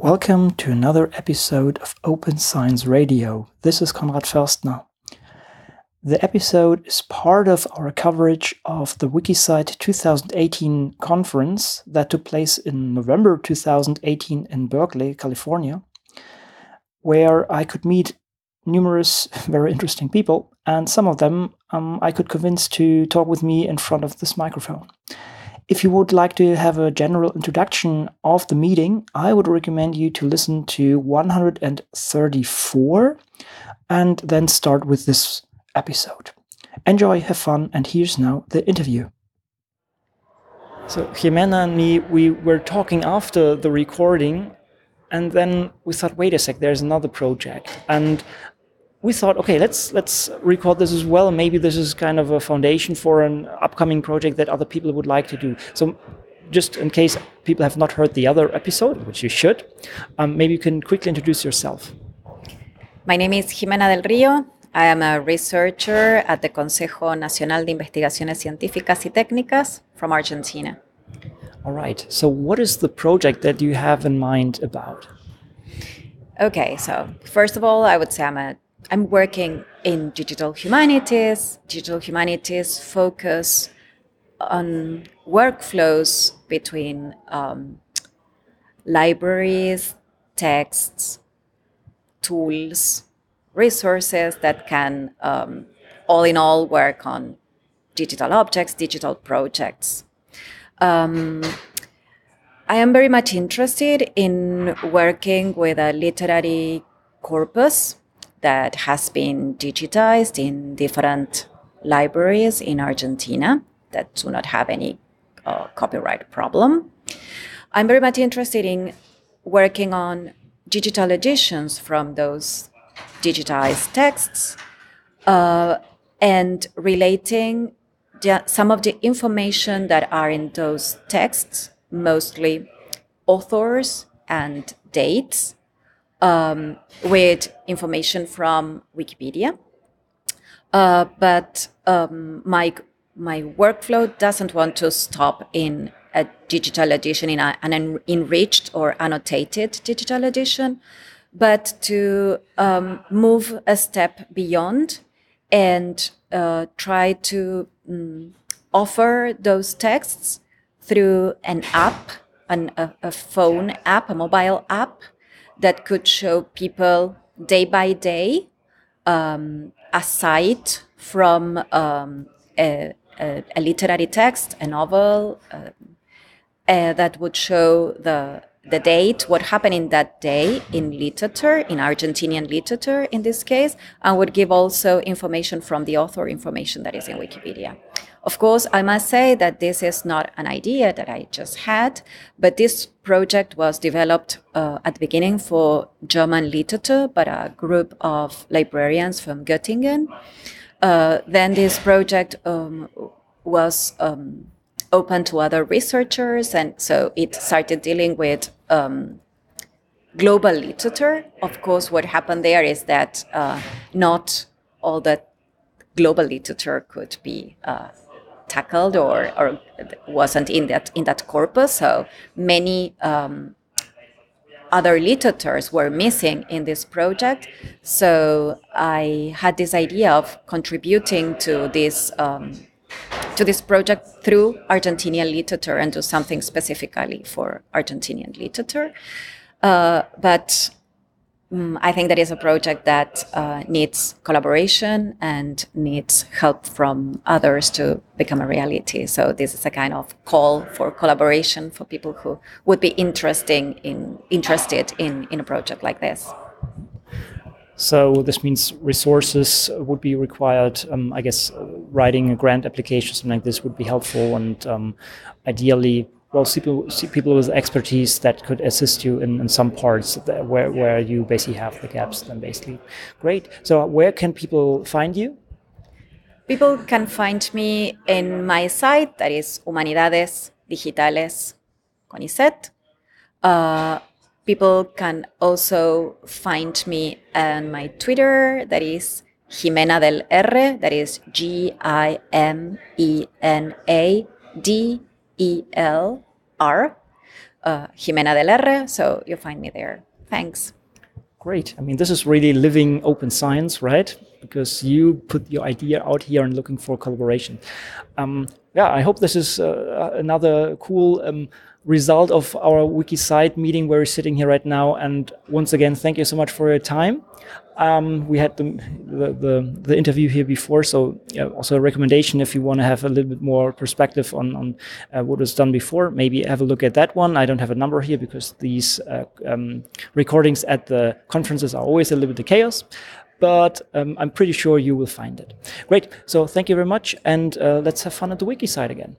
Welcome to another episode of Open Science Radio. This is Konrad Förstner. The episode is part of our coverage of the WikiCite 2018 conference that took place in November 2018 in Berkeley, California, where I could meet numerous very interesting people, and some of them um, I could convince to talk with me in front of this microphone. If you would like to have a general introduction of the meeting, I would recommend you to listen to 134 and then start with this episode. Enjoy, have fun, and here's now the interview. So, Gimena and me, we were talking after the recording, and then we thought, wait a sec, there's another project. And we thought, okay, let's let's record this as well. Maybe this is kind of a foundation for an upcoming project that other people would like to do. So, just in case people have not heard the other episode, which you should, um, maybe you can quickly introduce yourself. My name is Gimena del Rio. I am a researcher at the Consejo Nacional de Investigaciones Científicas y Técnicas from Argentina. All right. So, what is the project that you have in mind about? Okay, so first of all, I would say I'm a I'm working in digital humanities. Digital humanities focus on workflows between um, libraries, texts, tools, resources that can, um, all in all, work on digital objects, digital projects. Um, I am very much interested in working with a literary corpus that has been digitized in different libraries in Argentina that do not have any uh, copyright problem. I'm very much interested in working on digital editions from those digitized texts uh, and relating the, some of the information that are in those texts, mostly authors and dates, um, with information from Wikipedia. Uh, but um, my my workflow doesn't want to stop in a digital edition, in a, an enriched or annotated digital edition, but to um, move a step beyond and uh, try to um, offer those texts through an app, an, a, a phone app, a mobile app that could show people day by day um, aside from um, a, a, a, literary text, a novel, uh, uh, that would show the the date, what happened in that day in literature, in Argentinian literature in this case, and would give also information from the author, information that is in Wikipedia. Of course, I must say that this is not an idea that I just had, but this project was developed uh, at the beginning for German literature by a group of librarians from Göttingen. Uh, then this project um, was um, open to other researchers, and so it started dealing with um, global literature. Of course, what happened there is that uh, not all the global literature could be uh, tackled or, or wasn't in that in that corpus. So many um, other literatures were missing in this project. So I had this idea of contributing to this um, to this project through Argentinian literature and do something specifically for Argentinian literature. Uh, but um, I think that is a project that uh, needs collaboration and needs help from others to become a reality. So this is a kind of call for collaboration for people who would be interesting in interested in, in a project like this. So this means resources would be required. Um, I guess uh, writing a grant application, something like this, would be helpful, and um, ideally well, people, people with expertise that could assist you in, in some parts where, where you basically have the gaps then basically. Great. So where can people find you? People can find me in my site that is Humanidades Digitales CONICET. Uh, people can also find me on my Twitter that is Gimena del R, that is G I M E N A D E L R. uh, Gimena del R. So you'll find me there. Thanks. Great. I mean, this is really living open science, right? Because you put your idea out here and looking for collaboration. Um, yeah, I hope this is uh, another cool um, result of our WikiCite meeting where we're sitting here right now. And once again, thank you so much for your time. Um, we had the, the, the, the, interview here before, so yeah, also a recommendation if you want to have a little bit more perspective on, on uh, what was done before, maybe have a look at that one. I don't have a number here because these uh, um, recordings at the conferences are always a little bit of chaos but um, I'm pretty sure you will find it. Great. So thank you very much, and uh, let's have fun at the WikiCite again.